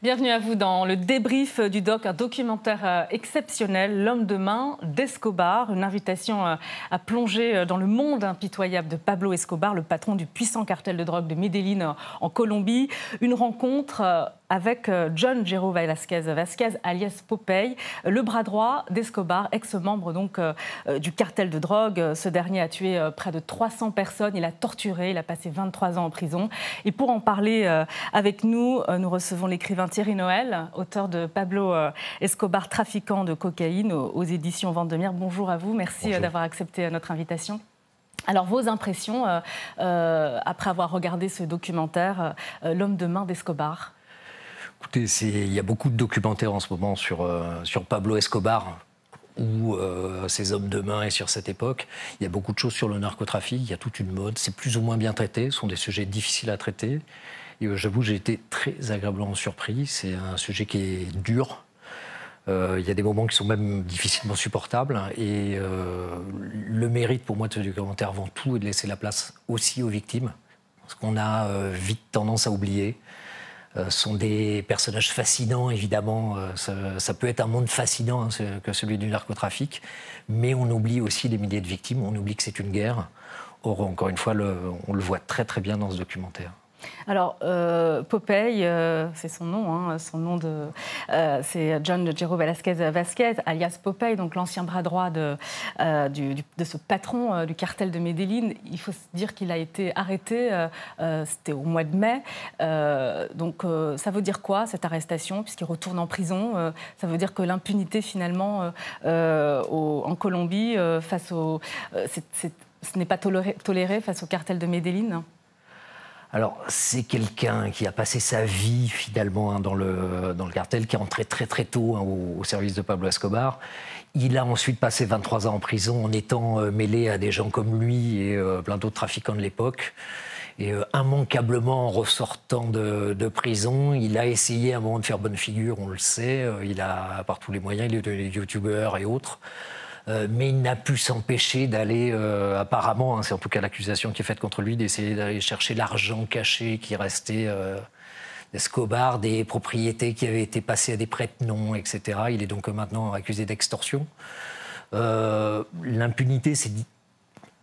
Bienvenue à vous dans le débrief du doc, un documentaire euh, exceptionnel, L'homme de main d'Escobar, une invitation euh, à plonger euh, dans le monde impitoyable de Pablo Escobar, le patron du puissant cartel de drogue de Medellín en Colombie. Une rencontre avec John Jero Vasquez, Vasquez alias Popeye, le bras droit d'Escobar, ex-membre donc du cartel de drogue. Ce dernier a tué près de 300 personnes, il a torturé, il a passé 23 ans en prison. Et pour en parler avec nous, nous recevons l'écrivain Thierry Noël, auteur de Pablo euh, Escobar, trafiquant de cocaïne aux, éditions Vendemière. Bonjour à vous, merci euh, d'avoir accepté euh, notre invitation. Alors, vos impressions après avoir regardé ce documentaire, L'homme de main d'Escobar? Écoutez, il y a beaucoup de documentaires en ce moment sur, sur Pablo Escobar ou ses hommes de main et sur cette époque. Il y a beaucoup de choses sur le narcotrafic, il y a toute une mode, c'est plus ou moins bien traité, ce sont des sujets difficiles à traiter. Et euh, j'avoue, j'ai été très agréablement surpris. C'est un sujet qui est dur. Euh, il y a des moments qui sont même difficilement supportables. Et euh, le mérite pour moi de ce documentaire avant tout est de laisser la place aussi aux victimes. Ce qu'on a vite tendance à oublier. Ce sont des personnages fascinants, évidemment. Ça, peut être un monde fascinant hein, que celui du narcotrafic, mais on oublie aussi les milliers de victimes. On oublie que c'est une guerre. Or, encore une fois, on le voit très très bien dans ce documentaire. Alors, euh, Popeye, euh, c'est son nom, hein, son nom de, euh, c'est John Gero Velasquez Vasquez, alias Popeye, donc l'ancien bras droit de, ce patron du cartel de Medellín. Il faut dire qu'il a été arrêté, c'était au mois de mai. donc, ça veut dire quoi cette arrestation, puisqu'il retourne en prison Ça veut dire que l'impunité finalement en Colombie face au, ce n'est pas toléré, toléré face au cartel de Medellín alors, c'est quelqu'un qui a passé sa vie finalement hein, dans, le, dans le cartel, qui est entré très très tôt hein, au, service de Pablo Escobar. Il a ensuite passé 23 ans en prison en étant euh, mêlé à des gens comme lui et euh, plein d'autres trafiquants de l'époque. Et euh, immanquablement en ressortant de, de, prison, il a essayé à un moment de faire bonne figure, on le sait. il a, par tous les moyens, il est devenu youtubeur et autres. Euh, mais il n'a pu s'empêcher d'aller, euh, apparemment, hein, c'est en tout cas l'accusation qui est faite contre lui, d'essayer d'aller chercher l'argent caché qui restait euh, d'Escobar, des propriétés qui avaient été passées à des prête-noms, etc. Il est donc maintenant accusé d'extorsion. L'impunité, c'est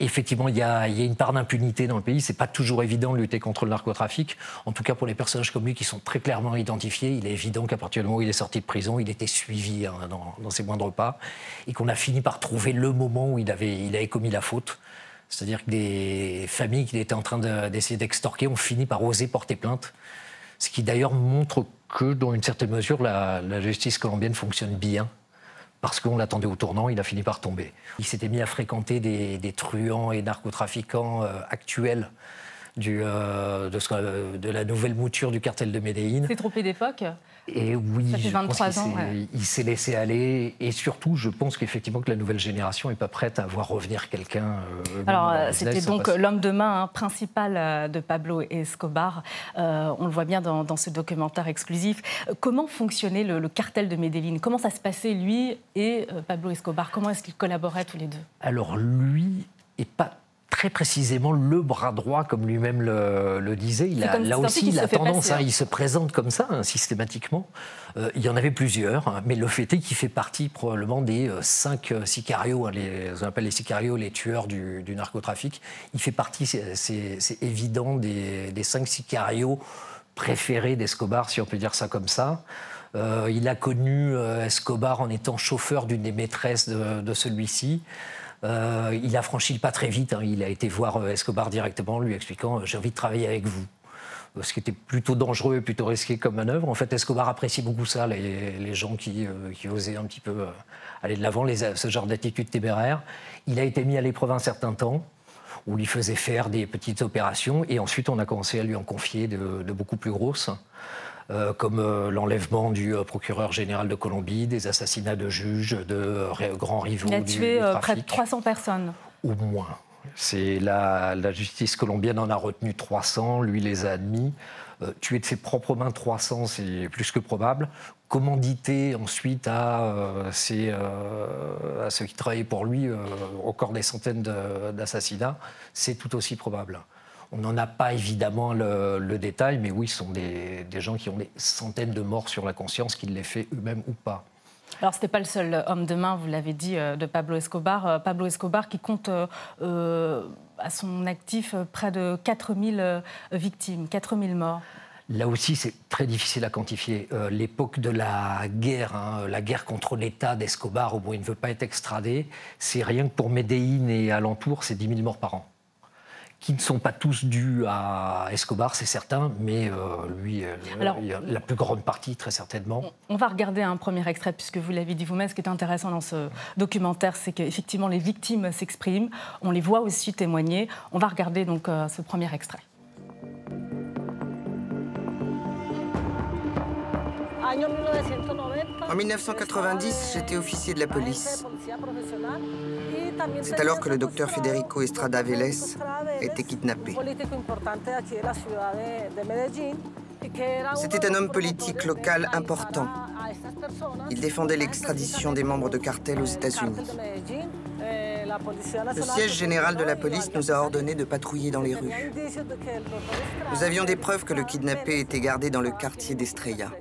Effectivement, il y, a, une part d'impunité dans le pays. C'est pas toujours évident de lutter contre le narcotrafic. En tout cas, pour les personnages comme lui qui sont très clairement identifiés, il est évident qu'à partir du moment où il est sorti de prison, il était suivi hein, dans, ses moindres pas et qu'on a fini par trouver le moment où il avait, il avait commis la faute. C'est-à-dire que des familles qu'il était en train d'essayer d'extorquer ont fini par oser porter plainte. Ce qui d'ailleurs montre que, dans une certaine mesure, la justice colombienne fonctionne bien parce qu'on l'attendait au tournant, il a fini par tomber. Il s'était mis à fréquenter des, truands et narcotrafiquants euh, actuels du, euh, de, de, la nouvelle mouture du cartel de Médéine. C'est trompé d'époque et oui, il s'est laissé aller. Et surtout, je pense qu'effectivement que la nouvelle génération n'est pas prête à voir revenir quelqu'un. Euh, Alors, euh, c'était donc l'homme de main hein, principal de Pablo Escobar. on le voit bien dans, ce documentaire exclusif. Comment fonctionnait le, cartel de Medellín? Comment ça se passait, lui et Pablo Escobar? Comment est-ce qu'ils collaboraient tous les deux? Alors, lui est pas très précisément le bras droit, comme lui-même le, disait. Il a, là aussi, il a tendance, hein, il se présente comme ça hein, systématiquement. Euh, il y en avait plusieurs, hein, mais le fait est qu'il fait partie probablement des euh, cinq euh, sicarios, les, on appelle les sicarios les tueurs du, narcotrafic. Il fait partie, c'est évident, des, cinq sicarios préférés d'Escobar, si on peut dire ça comme ça. il a connu Escobar en étant chauffeur d'une des maîtresses de celui-ci. Euh, il a franchi le pas très vite. Hein. Il a été voir euh, Escobar directement, lui expliquant euh, J'ai envie de travailler avec vous. Ce qui était plutôt dangereux et plutôt risqué comme manœuvre. En fait, Escobar apprécie beaucoup ça, les, gens qui, osaient un petit peu aller de l'avant, ce genre d'attitude téméraire. Il a été mis à l'épreuve un certain temps où il faisait faire des petites opérations et ensuite on a commencé à lui en confier de beaucoup plus grosses. Euh, comme euh, l'enlèvement du euh, procureur général de Colombie, des assassinats de juges, de grands rivaux. Il a tué près de 300 personnes. Ou moins. C'est la, justice colombienne en a retenu 300, lui les a admis. tuer de ses propres mains 300, c'est plus que probable. Commanditer ensuite à, à ceux qui travaillaient pour lui encore des centaines d'assassinats, c'est tout aussi probable On n'en a pas évidemment le, détail, mais oui, ce sont des, gens qui ont des centaines de morts sur la conscience, qu'ils l'aient fait eux-mêmes ou pas. Alors, ce n'était pas le seul homme de main, vous l'avez dit, euh, de Pablo Escobar. Pablo Escobar qui compte à son actif près de 4000 victimes, 4000 morts. Là aussi, c'est très difficile à quantifier. Euh, l'époque de la guerre, hein, la guerre contre l'État d'Escobar, où bon, il ne veut pas être extradé, c'est rien que pour Medellín et alentour, c'est 10 000 morts par an. Qui ne sont pas tous dus à Escobar, c'est certain, mais euh, lui, euh, la plus grande partie, très certainement. On va regarder un premier extrait, puisque vous l'avez dit vous-même. Ce qui est intéressant dans ce documentaire, c'est qu'effectivement, les victimes s'expriment. On les voit aussi témoigner. On va regarder donc ce premier extrait. En 1990, j'étais officier de la police. C'est alors que le docteur Federico Estrada Vélez été kidnappé. C'était un homme politique local important. Il défendait l'extradition des membres de cartels aux États-Unis. Le siège général de la police nous a ordonné de patrouiller dans les rues. Nous avions des preuves que le kidnappé était gardé dans le quartier d'Estrella.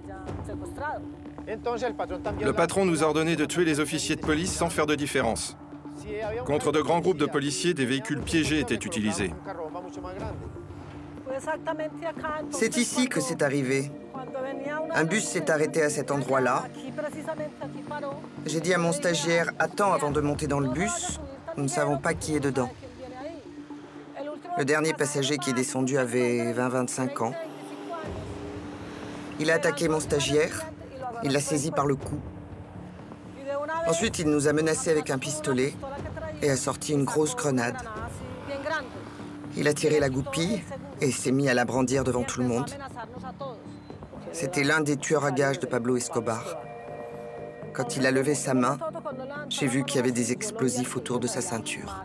Le patron nous a ordonné de tuer les officiers de police sans faire de différence. Contre de grands groupes de policiers, des véhicules piégés étaient utilisés. C'est ici que c'est arrivé. Un bus s'est arrêté à cet endroit-là. J'ai dit à mon stagiaire, attends avant de monter dans le bus, nous ne savons pas qui est dedans. Le dernier passager qui est descendu avait 20-25 ans. Il a attaqué mon stagiaire, il l'a saisi par le cou. Ensuite, il nous a menacés avec un pistolet et a sorti une grosse grenade. Il a tiré la goupille et s'est mis à la brandir devant tout le monde. C'était l'un des tueurs à gages de Pablo Escobar. Quand il a levé sa main, j'ai vu qu'il y avait des explosifs autour de sa ceinture.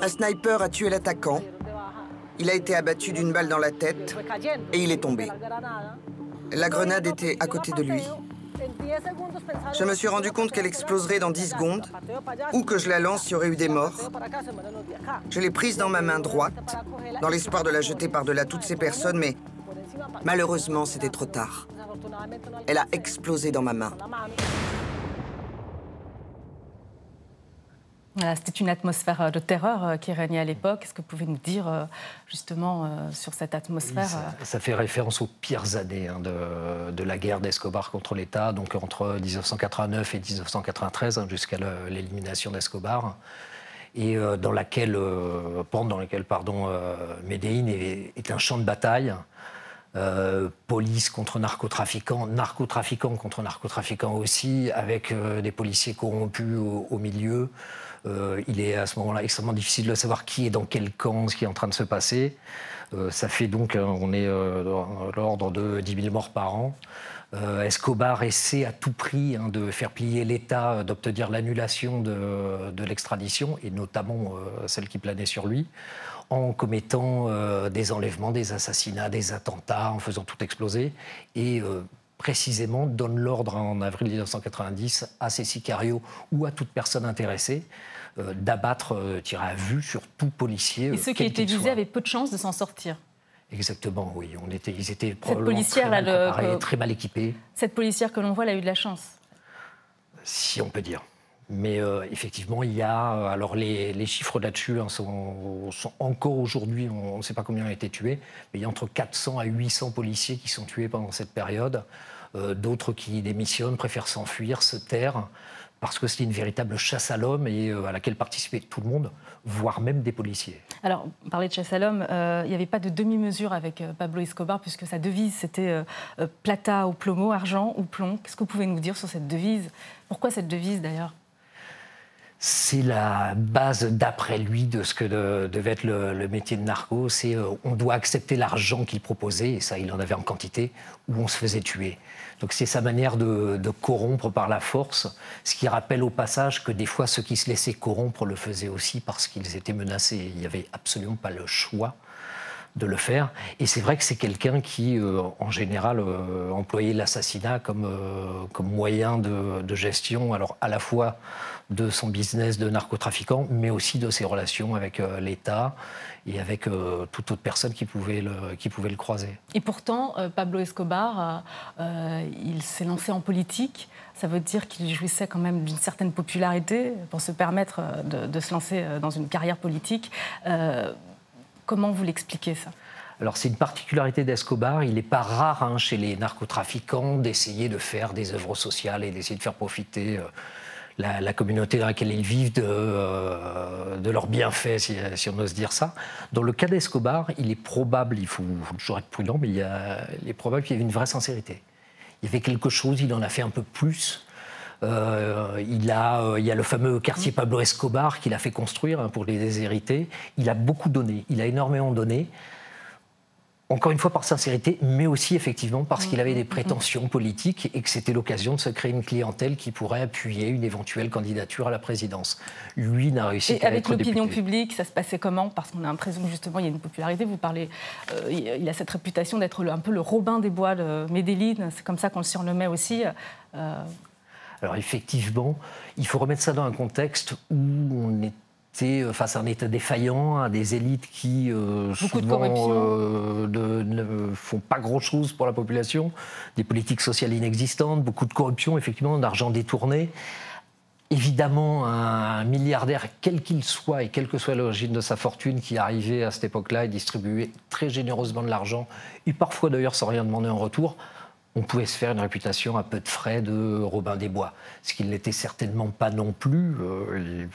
Un sniper a tué l'attaquant il a été abattu d'une balle dans la tête et il est tombé. La grenade était à côté de lui. Je me suis rendu compte qu'elle exploserait dans 10 secondes ou que je la lance, il y aurait eu des morts. Je l'ai prise dans ma main droite, dans l'espoir de la jeter par-delà toutes ces personnes, mais malheureusement, c'était trop tard. Elle a explosé dans ma main. C'était une atmosphère euh, de terreur euh, qui régnait à l'époque. Est-ce que vous pouvez nous dire euh, justement sur cette atmosphère ça, fait référence aux pires années hein, de, la guerre d'Escobar contre l'État, donc entre 1989 et 1993, hein, jusqu'à l'élimination d'Escobar, et dans laquelle, pendant laquelle pardon, Medellín est, un champ de bataille. police contre narcotrafiquants, narcotrafiquants contre narcotrafiquants aussi, avec des policiers corrompus au milieu. Euh, il est à ce moment-là extrêmement difficile de savoir qui est dans quel camp, ce qui est en train de se passer. Euh, ça fait donc, hein, on est euh, dans l'ordre de 10 000 morts par an. Escobar essaie à tout prix hein, de faire plier l'État, d'obtenir l'annulation de, l'extradition, et notamment celle qui planait sur lui, en commettant des enlèvements, des assassinats, des attentats, en faisant tout exploser. Et précisément donne l'ordre en avril 1990 à ses sicarios ou à toute personne intéressée euh, d'abattre, euh, tirer à vue sur tout policier. Et euh, ceux qui étaient visés avaient peu de chances de s'en sortir. Exactement, oui. On était, ils étaient probablement très, mal très mal équipés. Cette policière que l'on voit, elle a eu de la chance. Si on peut dire. Mais effectivement, il y a. Alors, les, chiffres là-dessus hein, sont, encore aujourd'hui, on ne sait pas combien ont été tués, mais il y a entre 400 à 800 policiers qui sont tués pendant cette période. D'autres qui démissionnent, préfèrent s'enfuir, se taire parce que c'était une véritable chasse à l'homme et euh, à laquelle participait tout le monde, voire même des policiers. Alors, on parlait de chasse à l'homme, euh, il n'y avait pas de demi-mesure avec euh, Pablo Escobar, puisque sa devise, c'était plata ou plomo, argent ou plomb. Qu'est-ce que vous pouvez nous dire sur cette devise? Pourquoi cette devise, d'ailleurs? C'est la base, d'après lui, de ce que devait être le, métier de narco. C'est on doit accepter l'argent qu'il proposait, et ça, il en avait en quantité, ou on se faisait tuer. Donc c'est sa manière de, corrompre par la force, ce qui rappelle au passage que des fois ceux qui se laissaient corrompre le faisaient aussi parce qu'ils étaient menacés. Il n'y avait absolument pas le choix de le faire. Et c'est vrai que c'est quelqu'un qui, en général, employait l'assassinat comme, comme moyen de, gestion, alors à la fois de son business de narcotrafiquant, mais aussi de ses relations avec l'État et avec euh, toute autre personne qui pouvait le, qui pouvait le croiser. Et pourtant, euh, Pablo Escobar, euh, il s'est lancé en politique. Ça veut dire qu'il jouissait quand même d'une certaine popularité pour se permettre de, se lancer dans une carrière politique. Comment vous l'expliquez ça? Alors c'est une particularité d'Escobar, il n'est pas rare hein, chez les narcotrafiquants d'essayer de faire des œuvres sociales et d'essayer de faire profiter la, communauté dans laquelle ils vivent de, euh, de leurs bienfaits, si, on ose dire ça. Dans le cas d'Escobar, il est probable, il faut, toujours être prudent, mais il, est probable qu'il y ait une vraie sincérité. Il y avait quelque chose, il en a fait un peu plus. Euh, il, a, euh, il y a le fameux quartier Pablo Escobar qu'il a fait construire hein, pour les déshérités. Il a beaucoup donné, il a énormément donné encore une fois par sincérité, mais aussi effectivement parce qu'il avait des prétentions politiques et que c'était l'occasion de se créer une clientèle qui pourrait appuyer une éventuelle candidature à la présidence. Lui n'a réussi et avec l'opinion publique, ça se passait comment? Parce qu'on a l'impression que justement il y a une popularité. Vous parlez, euh, il a cette réputation d'être un peu le Robin des Bois de Medellin. C'est comme ça qu'on le surnommait aussi. Alors effectivement, il faut remettre ça dans un contexte où on est face à un État défaillant, à des élites qui euh, souvent euh, ne font pas grand-chose pour la population, des politiques sociales inexistantes, beaucoup de corruption, effectivement, d'argent détourné. Évidemment, un milliardaire, quel qu'il soit et quelle que soit l'origine de sa fortune, qui arrivait à cette époque-là et distribuait très généreusement de l'argent, et parfois d'ailleurs sans rien demander en retour, on pouvait se faire une réputation à peu de frais de Robin des Bois, ce qu'il n'était certainement pas non plus. Euh,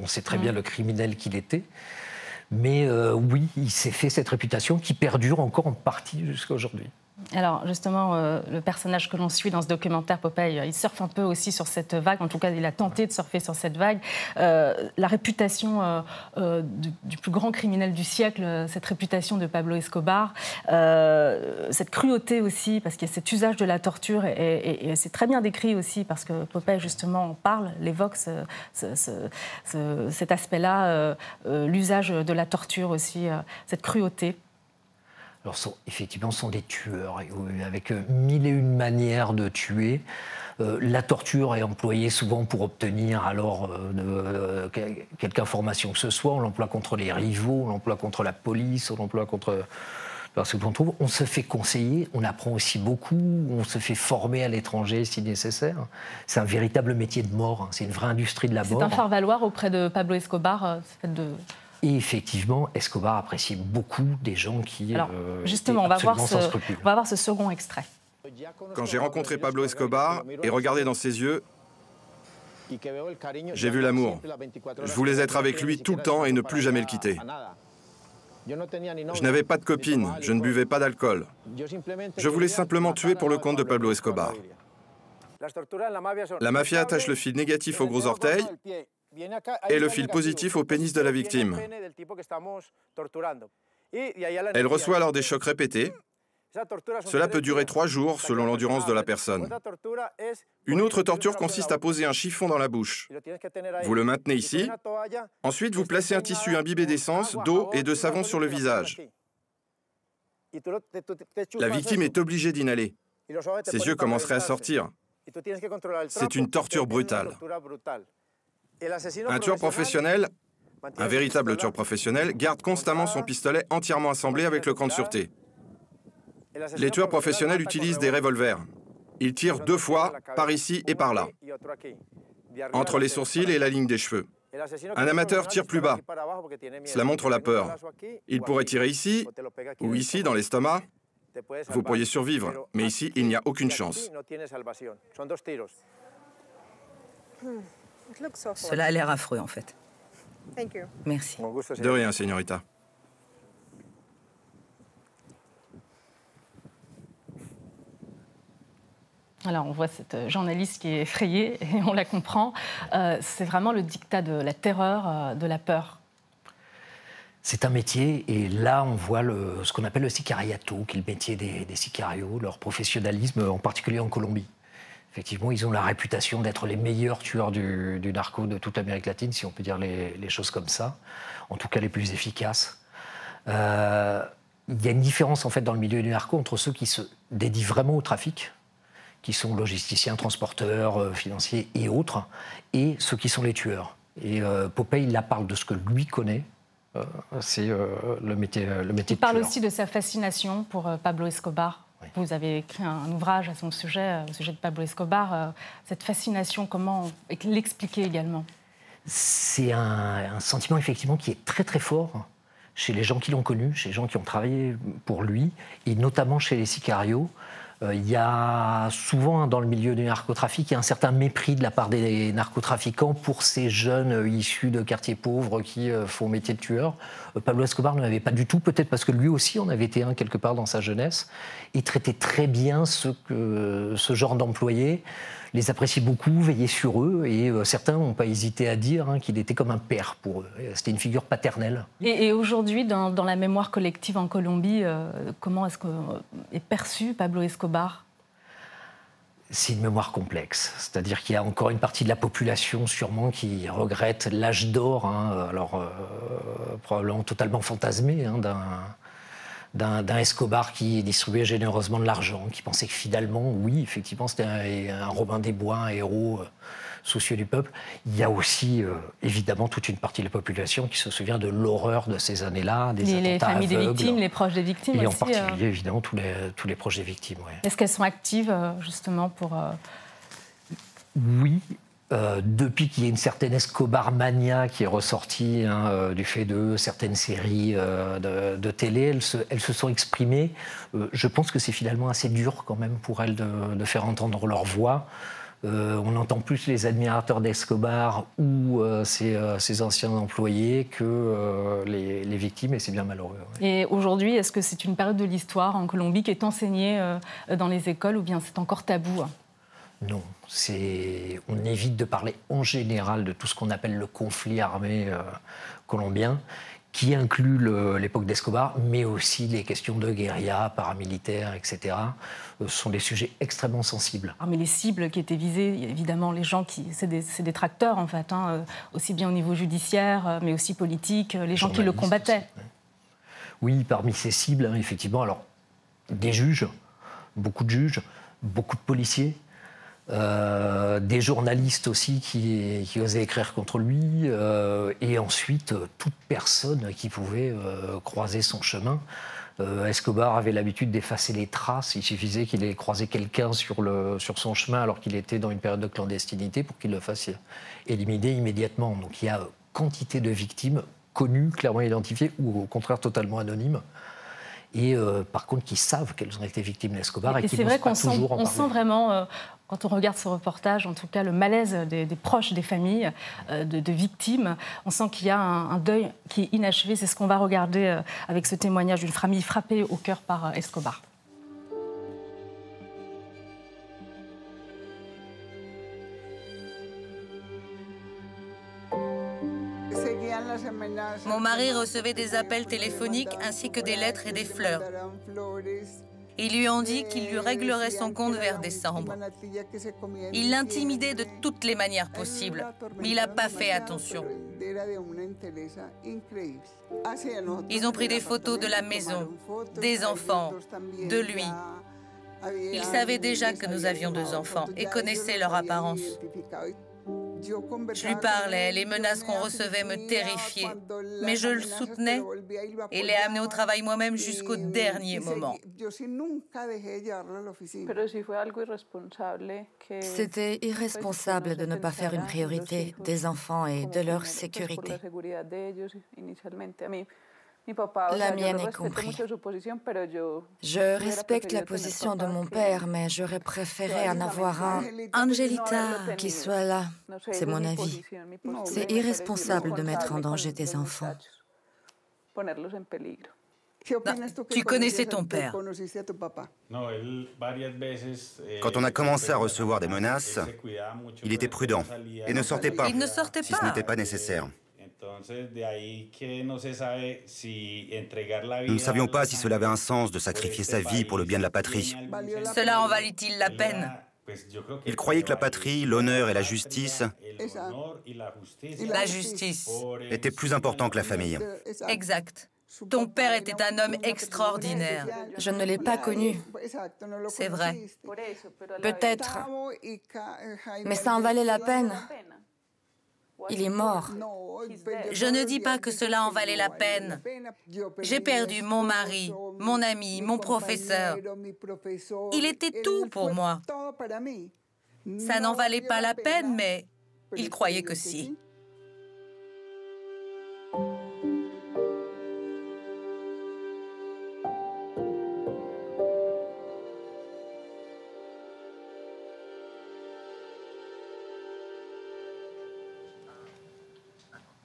on sait très bien mm. le criminel qu'il était. Mais euh, oui, il s'est fait cette réputation qui perdure encore en partie jusqu'à aujourd'hui. Alors justement, euh, le personnage que l'on suit dans ce documentaire, Popeye, il surfe un peu aussi sur cette vague, en tout cas il a tenté de surfer sur cette vague. Euh, la réputation euh, du, plus grand criminel du siècle, cette réputation de Pablo Escobar, cette cruauté aussi, parce qu'il y a cet usage de la torture, et, c'est très bien décrit aussi, parce que Popeye justement en parle, l'évoque cet aspect-là, l'usage de la torture aussi, cette cruauté. Alors, effectivement, ce sont des tueurs, avec euh, mille et une manières de tuer. Euh, la torture est employée souvent pour obtenir alors euh, quelque information que ce soit. On l'emploie contre les rivaux, on l'emploie contre la police, on l'emploie contre parce qu'on trouve, on se fait conseiller, on apprend aussi beaucoup, on se fait former à l'étranger si nécessaire. C'est un véritable métier de mort, hein. c'est une vraie industrie de la mort. C'est un faire-valoir auprès de Pablo Escobar, ce fait de et effectivement, Escobar appréciait beaucoup des gens qui. Alors, euh, justement, on va, voir ce, on va voir ce second extrait. Quand j'ai rencontré Pablo Escobar et regardé dans ses yeux, j'ai vu l'amour. Je voulais être avec lui tout le temps et ne plus jamais le quitter. Je n'avais pas de copine, je ne buvais pas d'alcool. Je voulais simplement tuer pour le compte de Pablo Escobar. La mafia attache le fil négatif au gros orteil et le fil positif au pénis de la victime. Elle reçoit alors des chocs répétés. Cela peut durer trois jours selon l'endurance de la personne. Une autre torture consiste à poser un chiffon dans la bouche. Vous le maintenez ici. Ensuite, vous placez un tissu imbibé d'essence, d'eau et de savon sur le visage. La victime est obligée d'inhaler. Ses yeux commenceraient à sortir. C'est une torture brutale. Un tueur professionnel, un véritable tueur professionnel, garde constamment son pistolet entièrement assemblé avec le camp de sûreté. Les tueurs professionnels utilisent des revolvers. Ils tirent deux fois, par ici et par là, entre les sourcils et la ligne des cheveux. Un amateur tire plus bas. Cela montre la peur. Il pourrait tirer ici ou ici dans l'estomac. Vous pourriez survivre, mais ici, il n'y a aucune chance. Cela a l'air affreux, en fait. Merci. De rien, señorita. Alors, on voit cette journaliste qui est effrayée et on la comprend. Euh, c'est vraiment le dictat de la terreur, euh, de la peur. C'est un métier, et là, on voit le, ce qu'on appelle le sicariato, qui est le métier des, des sicarios, leur professionnalisme, en particulier en Colombie. Effectivement, ils ont la réputation d'être les meilleurs tueurs du, narco de toute l'Amérique latine, si on peut dire les, choses comme ça. En tout cas, les plus efficaces. Euh, il y a une différence en fait dans le milieu du narco entre ceux qui se dédient vraiment au trafic, qui sont logisticiens, transporteurs, euh, financiers et autres, et ceux qui sont les tueurs. Et euh, Popeye, il parle de ce que lui connaît. Euh, c'est le métier, le métier Il parle aussi de sa fascination pour Pablo Escobar. Vous avez écrit un, ouvrage à son sujet, au sujet de Pablo Escobar. cette fascination, comment l'expliquer également? C'est un, un, sentiment effectivement qui est très très fort chez les gens qui l'ont connu, chez les gens qui ont travaillé pour lui, et notamment chez les sicarios. Euh, il y a souvent dans le milieu du narcotrafic un certain mépris de la part des narcotrafiquants pour ces jeunes euh, issus de quartiers pauvres qui euh, font métier de tueur. Pablo Escobar ne l'avait pas du tout, peut-être parce que lui aussi en avait été un quelque part dans sa jeunesse. Il traitait très bien ce, que, ce genre d'employés les appréciait beaucoup, veillait sur eux, et euh, certains n'ont pas hésité à dire hein, qu'il était comme un père pour eux. C'était une figure paternelle. Et, aujourd'hui, dans, la mémoire collective en Colombie, euh, comment est-ce est perçu Pablo Escobar? C'est une mémoire complexe. C'est-à-dire qu'il y a encore une partie de la population, sûrement, qui regrette l'âge d'or, hein, alors euh, probablement totalement fantasmé, hein, d'un Escobar qui distribuait généreusement de l'argent, qui pensait que finalement, oui, effectivement, c'était un, Robin des Bois, un héros euh, soucieux du peuple. Il y a aussi, euh, évidemment, toute une partie de la population qui se souvient de l'horreur de ces années-là, des les, les familles des victimes, les proches des victimes Et en particulier, euh. évidemment, tous les, tous les proches des victimes. Est-ce qu'elles sont actives, justement, pour... Oui, euh, depuis qu'il y a une certaine Escobar mania qui est ressortie hein, euh, du fait de certaines séries euh, de, télé, elles se, sont exprimées. je pense que c'est finalement assez dur quand même pour elles de, faire entendre leur voix. on entend plus les admirateurs d'Escobar ou ses, anciens employés que les, les, victimes, et c'est bien malheureux. Et aujourd'hui, est-ce que c'est une période de l'histoire en Colombie qui est enseignée dans les écoles ou bien c'est encore tabou non, on évite de parler en général de tout ce qu'on appelle le conflit armé euh, colombien, qui inclut l'époque d'Escobar, mais aussi les questions de guérilla, paramilitaires, etc. Ce sont des sujets extrêmement sensibles. Ah, mais les cibles qui étaient visées, évidemment, les gens qui. C'est des, tracteurs, en fait, hein, euh, aussi bien au niveau judiciaire, euh, mais aussi politique, les gens qui le combattaient. oui. parmi ces cibles, hein, effectivement, alors, des juges, beaucoup de juges, beaucoup de policiers, euh, des journalistes aussi qui, osaient écrire contre lui, euh, et ensuite euh, toute personne qui pouvait croiser son chemin. Escobar avait l'habitude d'effacer les traces, il suffisait qu'il ait croisé quelqu'un sur, sur son chemin alors qu'il était dans une période de clandestinité pour qu'il le fasse éliminer immédiatement. Donc il y a quantité de victimes connues, clairement identifiées, ou au contraire totalement anonymes et par contre qui savent qu'elles ont été victimes d'Escobar et, et qui c'est vrai qu'on sent, on sent vraiment quand on regarde ce reportage, en tout cas le malaise des, proches, des familles, euh, de, victimes, on sent qu'il y a un, deuil qui est inachevé. C'est ce qu'on va regarder euh, avec ce témoignage d'une famille frappée au cœur par euh, Escobar. Mon mari recevait des appels téléphoniques ainsi que des lettres et des fleurs. Ils lui ont dit qu'il lui réglerait son compte vers décembre. Il l'intimidait de toutes les manières possibles, mais il n'a pas fait attention. Ils ont pris des photos de la maison, des enfants, de lui. Ils savaient déjà que nous avions deux enfants et connaissaient leur apparence. Je lui parlais, les menaces qu'on recevait me terrifiaient, mais je le soutenais et l'ai amené au travail moi-même jusqu'au dernier moment. C'était irresponsable de ne pas faire une priorité des enfants et de leur sécurité. La mienne est compris. Je respecte la position de mon père, mais j'aurais préféré en avoir un Angelita qui soit là. C'est mon avis. C'est irresponsable de mettre en danger des enfants. tu connaissais ton père. Quand on a commencé à recevoir des menaces, il était prudent et ne sortait pas. Il ne sortait pas. Si ce n'était pas nécessaire. Nous ne savions pas si cela avait un sens de sacrifier sa vie pour le bien de la patrie. Cela en valait-il la peine? Il croyait que la patrie, l'honneur et la justice la justice étaient plus importants que la famille. Exact. Ton père était un homme extraordinaire. Je ne l'ai pas connu. C'est vrai. Peut-être. Mais ça en valait la peine. Il est mort. Je ne dis pas que cela en valait la peine. J'ai perdu mon mari, mon ami, mon professeur. Il était tout pour moi. Ça n'en valait pas la peine, mais il croyait que si.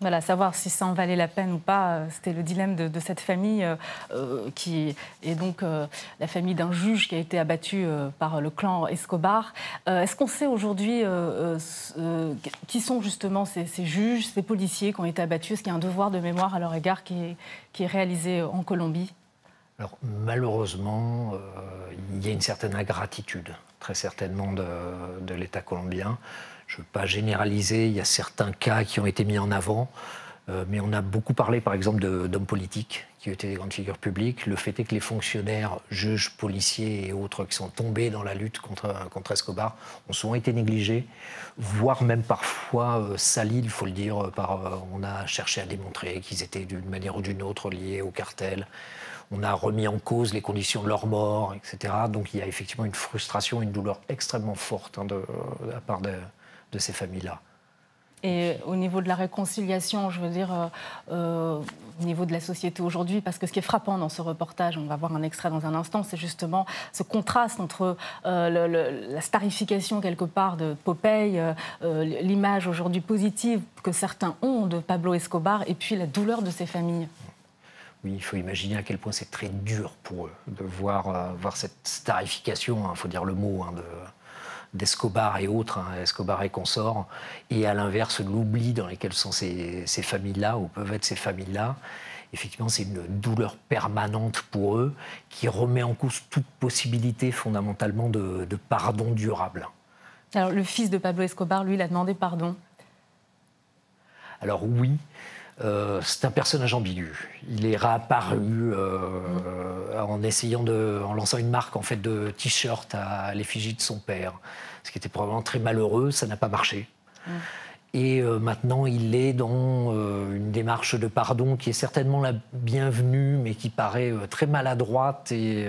Voilà, savoir si ça en valait la peine ou pas, euh, c'était le dilemme de, cette famille euh, euh, qui est donc la famille d'un juge qui a été abattu par le clan Escobar. Est-ce qu'on sait aujourd'hui qui sont justement ces, juges, ces policiers qui ont été abattus? Est-ce qu'il y a un devoir de mémoire à leur égard qui est, réalisé en Colombie? Alors malheureusement, il y a une certaine ingratitude, très certainement, de l'État colombien. Je ne veux pas généraliser, il y a certains cas qui ont été mis en avant, euh, mais on a beaucoup parlé par exemple d'hommes politiques qui étaient des grandes figures publiques. Le fait est que les fonctionnaires, juges, policiers et autres qui sont tombés dans la lutte contre, Escobar ont souvent été négligés, voire même parfois euh, salis, il faut le dire. Par, euh, on a cherché à démontrer qu'ils étaient d'une manière ou d'une autre liés au cartel on a remis en cause les conditions de leur mort, etc. Donc il y a effectivement une frustration, une douleur extrêmement forte hein, de, la part de, de ces familles-là. Et au niveau de la réconciliation, je veux dire, euh, euh, au niveau de la société aujourd'hui, parce que ce qui est frappant dans ce reportage, on va voir un extrait dans un instant, c'est justement ce contraste entre euh, la starification quelque part de Popeye, l'image aujourd'hui positive que certains ont de Pablo Escobar, et puis la douleur de ces familles. Oui, il faut imaginer à quel point c'est très dur pour eux de voir, voir cette starification, il hein, faut dire le mot, hein, de, d'Escobar et autres, hein, Escobar et consorts, et à l'inverse l'oubli dans lesquels sont ces, familles-là, ou peuvent être ces familles-là. Effectivement, c'est une douleur permanente pour eux qui remet en cause toute possibilité fondamentalement de, pardon durable. Alors, le fils de Pablo Escobar, lui, il a demandé pardon Alors oui, euh, c'est un personnage ambigu. Il est réapparu euh, en essayant en lançant une marque en fait de t-shirt à l'effigie de son père, ce qui était probablement très malheureux. Ça n'a pas marché. Et euh, maintenant, il est dans euh, une démarche de pardon qui est certainement la bienvenue, mais qui paraît euh, très maladroite. Et,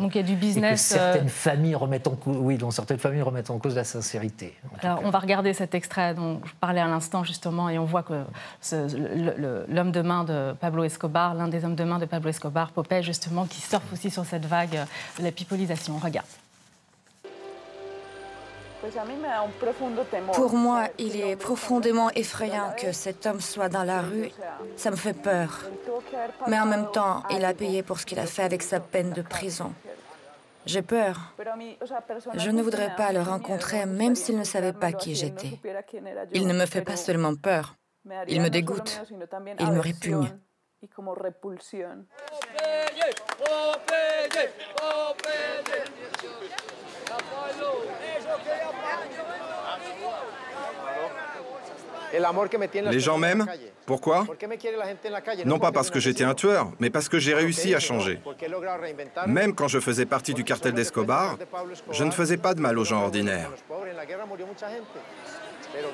Donc il y a du business. certaines familles remettent en cause, oui, dont certaines familles remettent en cause la sincérité. Alors, on va regarder cet extrait dont je parlais à l'instant justement, et on voit que l'homme de main de Pablo Escobar, l'un des hommes de main de Pablo Escobar, Popeye justement, qui surfe aussi sur cette vague de la pipolisation. On regarde. Pour moi, il est profondément effrayant que cet homme soit dans la rue. Ça me fait peur. Mais en même temps, il a payé pour ce qu'il a fait avec sa peine de prison. J'ai peur. Je ne voudrais pas le rencontrer même s'il ne savait pas qui j'étais. Il ne me fait pas seulement peur, il me dégoûte, il me répugne. Les gens m'aiment. Pourquoi Non pas parce que j'étais un tueur, mais parce que j'ai réussi à changer. Même quand je faisais partie du cartel d'Escobar, je ne faisais pas de mal aux gens ordinaires.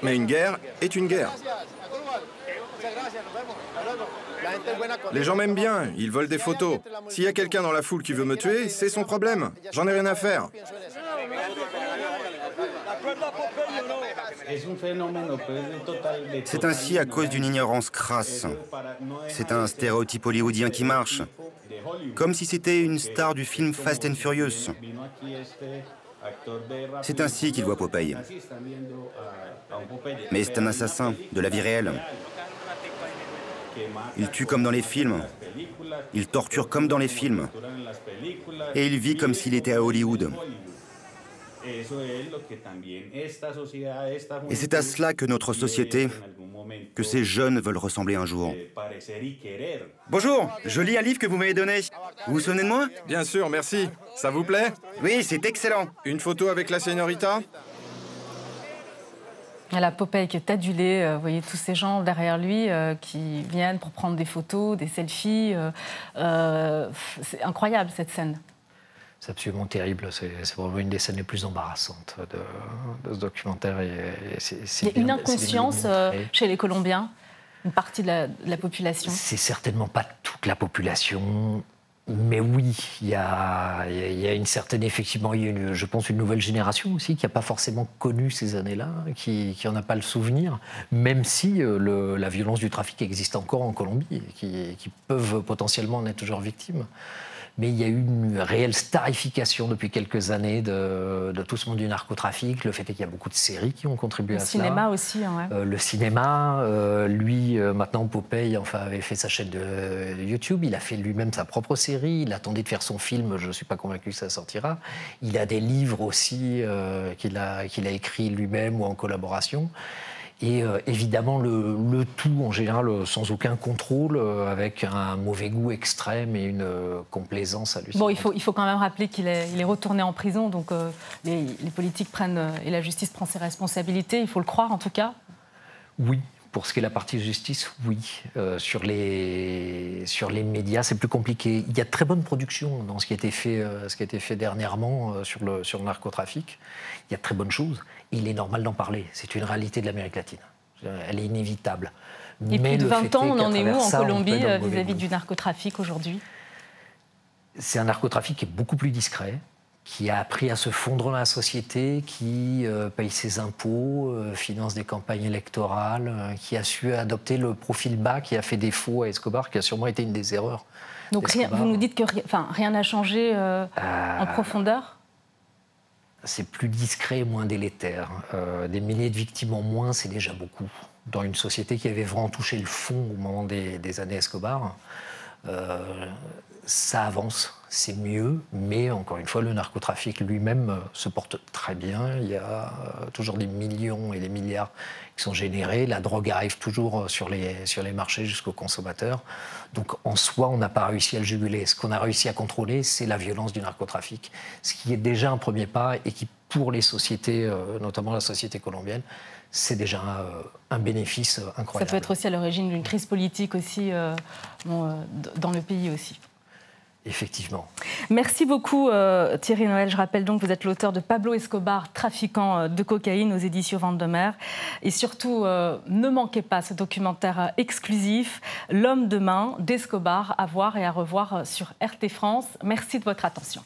Mais une guerre est une guerre. Les gens m'aiment bien, ils veulent des photos. S'il y a quelqu'un dans la foule qui veut me tuer, c'est son problème. J'en ai rien à faire. C'est ainsi à cause d'une ignorance crasse. C'est un stéréotype hollywoodien qui marche. Comme si c'était une star du film Fast and Furious. C'est ainsi qu'il voit Popeye. Mais c'est un assassin de la vie réelle. Il tue comme dans les films. Il torture comme dans les films. Et il vit comme s'il était à Hollywood. Et c'est à cela que notre société, que ces jeunes veulent ressembler un jour. Bonjour, je lis un livre que vous m'avez donné. Vous vous souvenez de moi? Bien sûr, merci. Ça vous plaît? Oui, c'est excellent. Une photo avec la señorita? La Popeye qui est adulée, vous voyez tous ces gens derrière lui qui viennent pour prendre des photos, des selfies. c'est incroyable cette scène. C'est absolument terrible. C'est vraiment une des scènes les plus embarrassantes de, ce documentaire. Il y a une inconscience euh, chez les Colombiens, une partie de la, population. C'est certainement pas toute la population. Mais oui, il y a, y a, une certaine, effectivement, il y a une, je pense, une nouvelle génération aussi qui n'a pas forcément connu ces années-là, qui n'en a pas le souvenir, même si euh, le, la violence du trafic existe encore en Colombie, qui, qui peuvent potentiellement en être toujours victimes mais il y a eu une réelle starification depuis quelques années de, tout ce monde du narcotrafic. Le fait est qu'il y a beaucoup de séries qui ont contribué à ça. Le cinéma aussi. Hein, euh, le cinéma, euh, lui, euh, maintenant Popeye, enfin, avait fait sa chaîne de YouTube. Il a fait lui-même sa propre série. Il attendait de faire son film. Je ne suis pas convaincu que ça sortira. Il a des livres aussi qu'il a, qu'il a écrits lui-même ou en collaboration. Et euh, évidemment, le, tout en général sans aucun contrôle, euh, avec un mauvais goût extrême et une euh, complaisance hallucinante. Bon, il faut, il faut quand même rappeler qu'il est, il est retourné en prison, donc les, les, politiques prennent et la justice prend ses responsabilités, il faut le croire en tout cas. Oui, pour ce qui est la partie justice, oui. Euh, sur, les, sur les médias, c'est plus compliqué. Il y a de très bonnes productions dans ce qui a été fait, euh, ce qui a été fait dernièrement euh, sur, le, sur le narcotrafic. Il y a de très bonnes choses. Il est normal d'en parler. C'est une réalité de l'Amérique latine. Elle est inévitable. Et Mais plus de 20 ans, on en est où en Colombie vis-à-vis -vis du narcotrafic aujourd'hui? C'est un narcotrafic qui est beaucoup plus discret qui a appris à se fondre dans la société, qui euh, paye ses impôts, euh, finance des campagnes électorales, euh, qui a su adopter le profil bas qui a fait défaut à Escobar, qui a sûrement été une des erreurs. Donc vous nous dites que rien n'a changé en profondeur? C'est plus discret, moins délétère. des milliers de victimes en moins, c'est déjà beaucoup. Dans une société qui avait vraiment touché le fond au moment des, des années Escobar, ça avance c'est mieux, mais encore une fois, le narcotrafic lui-même euh, se porte très bien. Il y a euh, toujours des millions et des milliards qui sont générés. La drogue arrive toujours euh, sur les, sur les marchés jusqu'aux consommateurs. Donc en soi, on n'a pas réussi à le juguler. Ce qu'on a réussi à contrôler, c'est la violence du narcotrafic, ce qui est déjà un premier pas et qui, pour les sociétés, notamment la société colombienne, c'est déjà un, bénéfice incroyable. Ça peut être aussi à l'origine d'une crise politique aussi dans le pays aussi. Effectivement. Merci beaucoup euh, Thierry Noël. Je rappelle donc que vous êtes l'auteur de Pablo Escobar, trafiquant euh, de cocaïne aux éditions Vendemer. Et surtout, euh, ne manquez pas ce documentaire exclusif, L'homme de main d'Escobar, à voir et à revoir sur RT France. Merci de votre attention.